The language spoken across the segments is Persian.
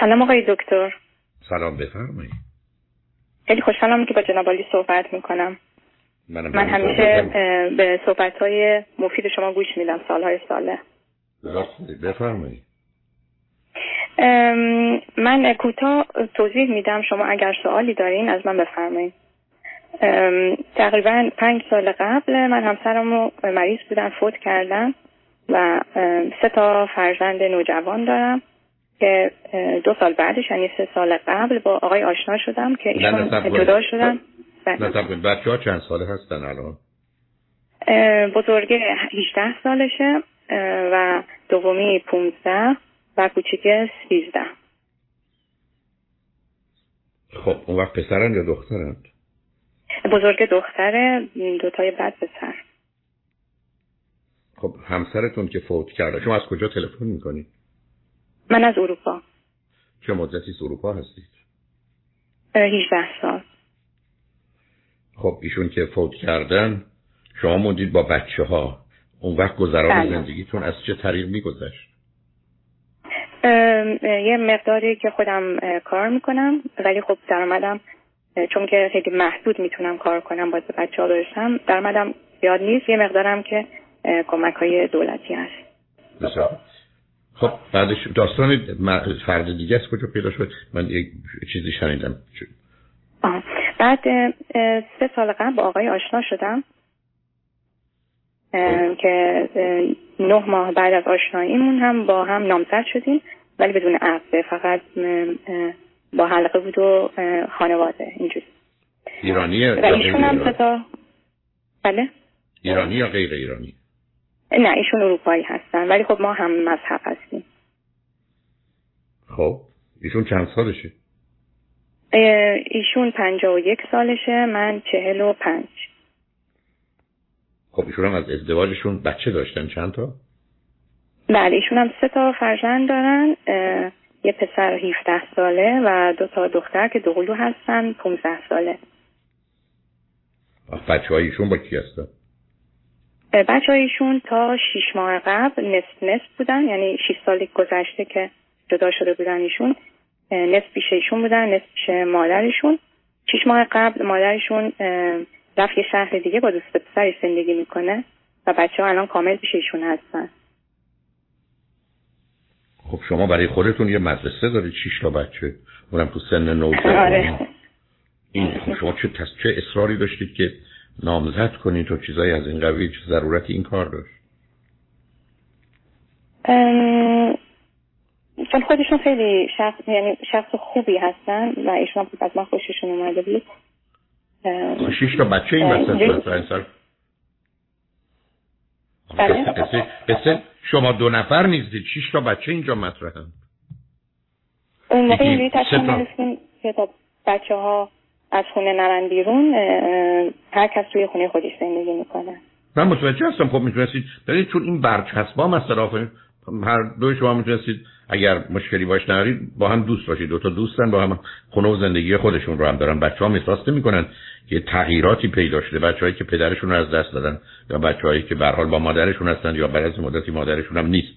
سلام آقای دکتر. سلام بفرمایید. خیلی خوشحالم که با جناب عالی صحبت می‌کنم. من همیشه به صحبت های مفید شما گوش میدم سالهای ساله. بفرمایید. من کوتاه توضیح میدم. شما اگر سوالی دارین از من بفرمایید. تقریبا پنج سال قبل من همسرم مریض بودن فوت کردن و سه تا فرزند نوجوان دارم. که دو سال بعدش یعنی سه سال قبل با آقای آشنا شدم که ایشون جدا شدن. نه بچه ها چند ساله هستن الان؟ بزرگه 18 سالشه و دومی 15 و کوچیکه 13 خب اون وقت پسرن یا دخترند بزرگ دختره دوتای بعد پسر. خب همسرتون که فوت کرده. شما از کجا تلفن می‌کنید من از اروپا. چه مدتی از اروپا هستید؟ 18 سال. خب ایشون که فوت کردن شما موندید با بچه ها اون وقت گذران بله. زندگیتون از چه طریق میگذشت؟ یه مقداری که خودم کار می‌کنم ولی خب درآمدم چون که خیلی محدود می‌تونم کار کنم باید بچه ها داشتم درآمدم یاد نیست یه مقدارم که کمک های دولتی هست. بسیار خب بعدش داستان فرد دیگه از کجا پیدا شد؟ من یک چیزی شنیدم. بعد سه سال قبل با آقای آشنا شدم. خب. که نه ماه بعد از آشناییمون هم با هم نامزد شدیم ولی بدون عقد. فقط با حلقه بود و خانواده. اینجوری. ایرانیه و ایشون هم ستا بله؟ ایرانی یا غیر ایرانی؟ نه ایشون اروپایی هستن. ولی خب ما هم مذهب هستیم. خب ایشون چند سالشه ایشون پنجا و یک سالشه من چهل و پنج خب ایشون هم از ازدواجشون بچه داشتن چند تا؟ بله ایشون هم سه تا فرزند دارن یه پسر 17 ساله و دو تا دختر که دوقلو هستن 15 ساله بچه هایشون با کی هستن؟ بچه هایشون تا 6 ماه قبل نصف نصف بودن یعنی 6 سالی گذشته که جدا شده بودن ایشون نصف پیش ایشون بودن نصف پیش مادرشون. 6 ماه قبل مادرشون رفت یه شهر دیگه با دوست پسرش زندگی می‌کنه و بچه ها الان کامل پیش ایشون هستن. خب شما برای خودتون یه مدرسه دارید 6 تا بچه. اونم تو سن نوزده آره. این خب شما چه, چه اصراری داشتید که نامزد کنید تو چیزایی از این قبیل چه ضرورتی این کار داشت؟ چون خودشون خیلی شخص یعنی شخص خوبی هستن و ایشون از من خوششون اومده بود. شیش تا بچه این وسط بله. قصه شما دو نفر نیستید. شیش تا بچه اینجا مطرحن. اون موقع اینجوری تصمیم که تا. بچه ها از خونه نرن بیرون هر کس توی خونه خودش زندگی می‌کنه. من متوجه هستم. خب می‌تونستید ببینید چون این برچسبا مصرف هر دو شما می‌تونستید اگر مشکلی باش ندارید با هم دوست باشید. دو تا دوستن با هم خونه و زندگی خودشون رو هم دارن. بچه ها احساس نمی‌کنن که تغییراتی پیدا شده. بچههایی که پدرشون رو از دست دادن یا بچههایی که به حال با مادرشون هستن یا بعد از مدتی مادرشون هم نیست.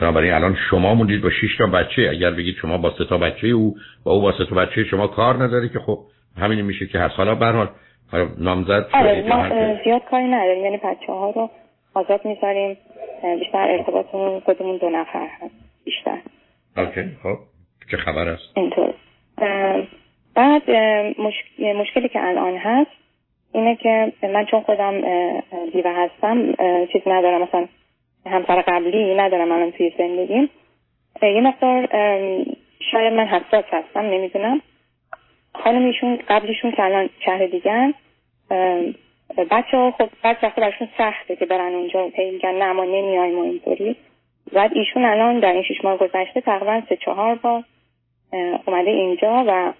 بنابراین الان شما موندید با 6 تا بچه. اگر بگید شما با سه تا بچه او با او با سه تا بچه شما کار نداری که خب همین میشه که هر حالا به حال نامزد آره ما زیاد کاری نداریم. یعنی بچه ها رو آزاد می‌ذاریم. بیشتر ارتباطمون خودمون دو نفر هست بیشتر. اوکی خب. چه خبر است؟ اینطور. بعد مشکلی که الان هست اینه که من چون خودم دیوه هستم چیز ندارم. مثلا همسر قبلی ندارم الان توی زندگیم. یه مقدار شاید من حساس هستم نمی‌دونم. خانمیشون قبلیشون که الان شهر دیگه بچه ها خب بعد وقتی برشون سخته که برن اونجا. میگن نه ما نمیایم و اینطوری. بعد ایشون الان در این شیش ماه گذشته تقریبا سه چهار بار اومده اینجا و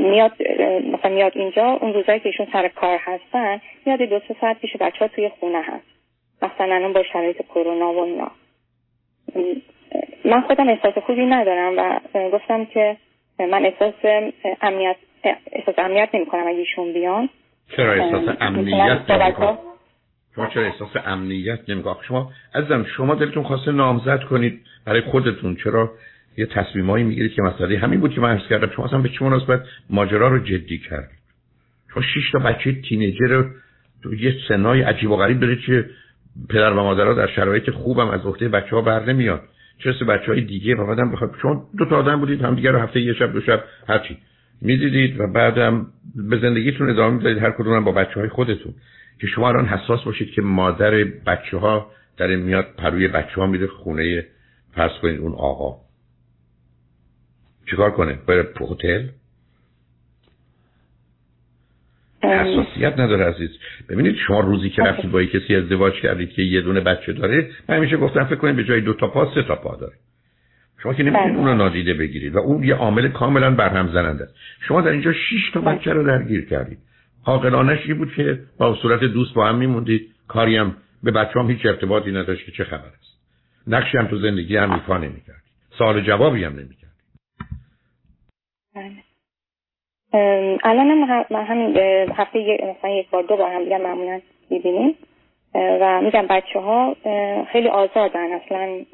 میاد مثلا میاد اینجا. اون روزایی که ایشون سر کار هستن میاد دو سه ساعت پیش بچه ها توی خونه هست. مثلا الان با شرایط کرونا و اینا. من خودم احساس خوبی ندارم و گفتم که من احساس امنیت احساس امنیت نمی کنم اگه ایشون بیان. چرا احساس امنیت شما چرا احساس امنیت نمی شما عزیزم شما دلتون خواسته نامزد کنید برای خودتون. چرا؟ یه تصمیمایی می‌گیرید که مسئله همین بود که من عرض کردم. شما اصلا به چه مناسبت ماجرا رو جدی کردید؟ شما شش تا بچه تینیجر رو تو یه سنای عجیب و غریب دارید که پدر و مادرها در شرایط خوبم از عهده بچه ها بر نمیاد چه بچه های دیگه و بعدم؟ بخواد شما دو تا آدم بودید هم دیگه رو هفته یه شب دو شب هرچی. می‌دیدید و بعدم به زندگیتون ادامه می‌دادید هر کدوم با بچه های خودتون. که شما الان حساس باشید که مادر بچه ها در میاد پروی بچه ها میده خونه فرض کنید اون آقا. چیکار کنه؟ بره هتل؟ حساسیت نداره عزیز. ببینید شما روزی که رفتید با کسی ازدواج کردید که یه دونه بچه داره من همیشه گفتم فکر کنید به جای دو تا پا سه تا پا داره. شما که نمی‌تونید بله. اون رو نادیده بگیرید و اون یه عامل کاملا برهم زننده است. شما در اینجا 6 تا بله. بچه رو درگیر کردید. عاقلانش این بود که با صورت دوست با هم میموندید. کاری هم به بچه هم هیچ ارتباطی نداشت که چه خبر است. نقشی هم تو زندگی هم ایفا نمی‌کردید سوال جوابی هم نمی‌کردید بله. الان هم همین هفته مثلا یک بار دو بار هم دیگه معمولا می‌بینیم. و میگم بچه ها خیلی آزادن اصلا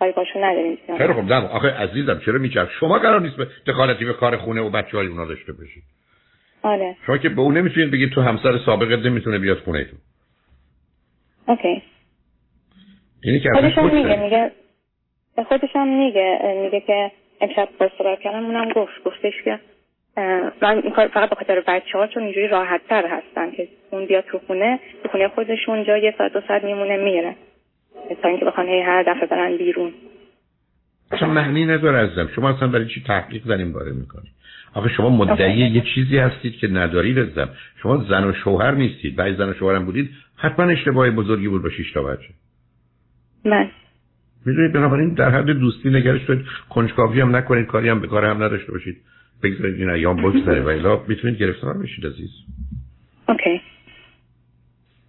کاری باشون نداریم. خیلی خب نه آخه عزیزم چرا میچرخ؟ شما قرار نیست به دخالتی به کار خونه و بچه های اونا داشته باشید. آره. شما که به اون نمی‌تونید بگید تو همسر سابقت نمی‌تونه بیاد خونه تو. اوکی. اینی که خودش هم میگه میگه خودش هم میگه میگه که امشب با صحبت کردم اونم گفت گفتش که من فقط به خاطر بچه ها چون اینجوری راحت تر هستن که اون بیاد تو خونه تو خونه خودشون جا یه ساعت دو ساعت میمونه میره. تا اینکه بخوان هر دفعه برن بیرون. اصلا معنی نداره ازم شما اصلا برای چی تحقیق در این باره می‌کنی؟ آخه شما مدعی یه چیزی هستید که ندارید ازم شما زن و شوهر نیستید. بعد زن و شوهرم بودید حتما اشتباه بزرگی بود با شیشتا بچه. من. می‌دونید بنابراین در حد دوستی نگرش کنید. کنجکاوی هم نکنید کاری هم به کار هم نداشته باشید. بگذارید این ایام بگذره و الا می‌تونید گرفتار بشید عزیز. اوکی.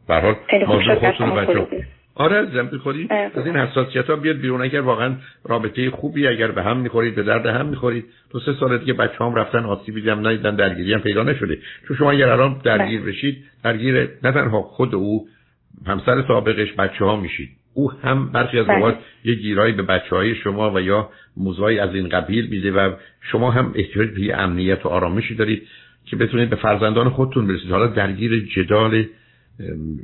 برحال موضوع خودتون بچه آره عزیزم خودی. از این حساسیت ها بیاد بیرون. اگر واقعا رابطه خوبی اگر به هم می‌خورید به درد هم می‌خورید. تو سه سال دیگه بچه هم رفتن آسیبی هم ندیدن درگیری هم پیدا نشده. چون شما اگر الان درگیر بله. بشید درگیر نه تنها خود او همسر سابقش بچه ها میشید. او هم برخی از بله. اوقات یه گیرایی به بچه های شما و یا موضوعی از این قبیل میده و شما هم احتیاج به امنیت و آرامشی دارید که بتونید به فرزندان خودتون برسید. حالا درگیر جدال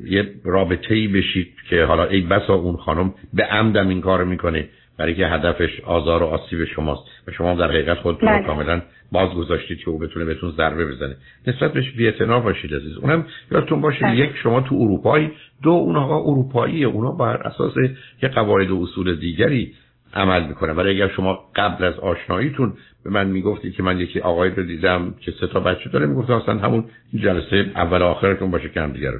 یه رابطه ای بشید که حالا ای بسا اون خانم به عمدم این کار می‌کنه. برای که هدفش آزار و آسیب شماست. و شما در حقیقت خودتون رو بله. کاملا باز گذاشتید که او بتونه بهتون ضربه بزنه. نسبت بهش بی‌اعتنا باشید عزیز. اونم یادتون باشه بله. یک شما تو اروپایی دو اون آقا اروپایی اونا بر اساس یه قواعد و اصول دیگری عمل می‌کنه ولی اگر شما قبل از آشناییتون به من می‌گفتید که من یکی آقایی رو دیدم که سه تا بچه داره می‌گفتم اصلا همون جلسه اول آخرتون باشه که هم دیگر رو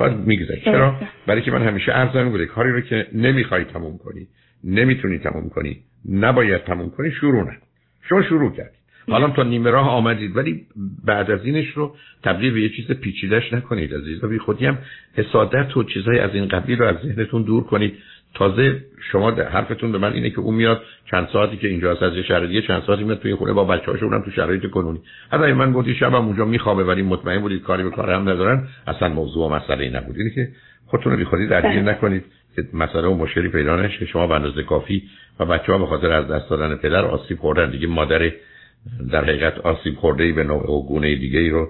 بعد می‌گذاری. چرا؟ برای که من همیشه عرض بوده. کاری رو که نمی‌خوای تموم کنی نمی‌تونی تموم کنی نباید تموم کنی شروع نکن شما شروع کردی. حالا تا نیمه راه آمدید ولی بعد از اینش رو تبدیل به یه چیز پیچیدش نکنید عزیز و بی خودی هم حسادت و چیزهای از این قبیل رو از ذهنتون دور کنید. تازه شما حرفتون به من اینه که اون میاد چند ساعتی که اینجا از یه شهر دیگه چند ساعتی میاد توی خونه با بچه‌هاش اونم تو شرایط کنونی. حتی من گفتی شبم اونجا میخوابه ولی مطمئن بودید کاری به کار هم ندارن. اصلا موضوع و مسئله ای نبود. اینه که خودتون رو بیخودی درگیر بله. نکنید که مسئله و مشکلی پیدا نشه. شما به اندازه کافی و بچه‌ها به خاطر از دست دادن پدر آسیب خوردن. دیگه مادر در حقیقت آسیب خورده ای به نوع و گونه دیگه ای رو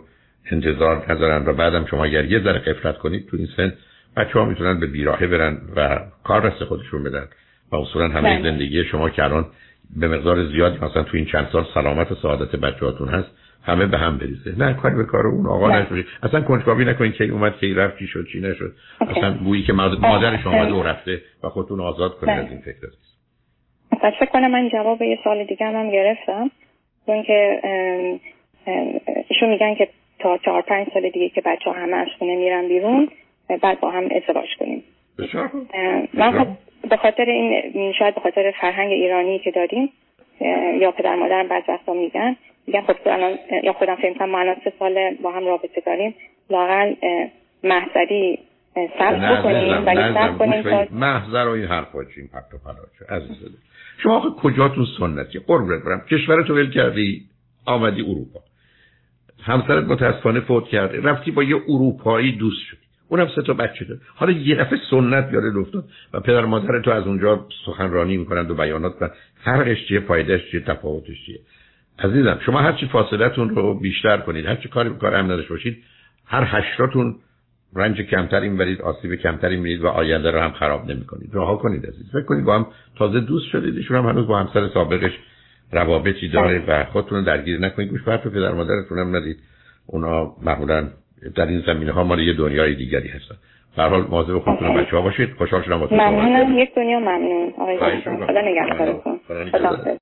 انتظار نذارن. و بعدم شما اگر یه ذره قفلت کنید تو این سن بچه ها می‌تونن به بیراهه برن و کار رست خودشون بدن و اصولا همه بله. زندگی شما که الان به مقدار زیادی مثلا تو این چند سال سلامت و سعادت بچه هاتون هست همه به هم بریزه. نه کاری به کار اون آقا بله. نشوشید اصلا کنجکاوی نکنید که اومد کی رفت چی شد چی نشد. اصلا گویی که بله. مادرش اومد و رفته و خودتون آزاد کنید از این فکر. پس فکر کنم من جواب یه سال دیگه هم گرفتم. چون که ایشون میگن که تا چهار پنج سال دیگه که بچه همه از خونه میرن بیرون بعد با هم ازدواج کنیم. من خب به خاطر این شاید به خاطر فرهنگ ایرانی که داریم یا پدر مادرم بعض وقتا میگن میگن خب الان یا خودم فکر کنم ما سه سال با هم رابطه داریم لاقل محضری صبر بکنیم ولی صبر کنیم محضر و این حرفا چین پرت و پلاچه عزیز شما آخه کجاتون سنتی؟ قربونت برم. کشورتو ول کردی؟ آمدی اروپا. همسرت متاسفانه فوت کرده. رفتی با یه اروپایی دوست شدی. اونم سه تا بچه داره. حالا یه دفعه سنت یاد افتاد و پدر مادر تو از اونجا سخنرانی می‌کنند و بیانات کنند فرقش چیه؟ فایدهش چیه؟ تفاوتش چیه؟ عزیزم شما هرچی فاصلتون رو بیشتر کنید هرچی کاری کار هم نداشته باشید هر هشتاتون رنج کمتری می‌برید آسیب کمتری می‌برید و آینده رو هم خراب نمی‌کنید. رها کنید عزیز فکر کنید با هم تازه دوست شدید ایشون هم هنوز با همسر سابقش روابطی داره و خودتون درگیر نکنید. گوش حرف پدر مادرتون هم ندید. اونا معمولا در این زمینه ها مال یه دنیای دیگری هستن. به حال مواظب خودتون و بچه‌ها باشید. خوشحال شدم با ممنونم. یک دنیا ممنون. آقای خدا نگهدارتون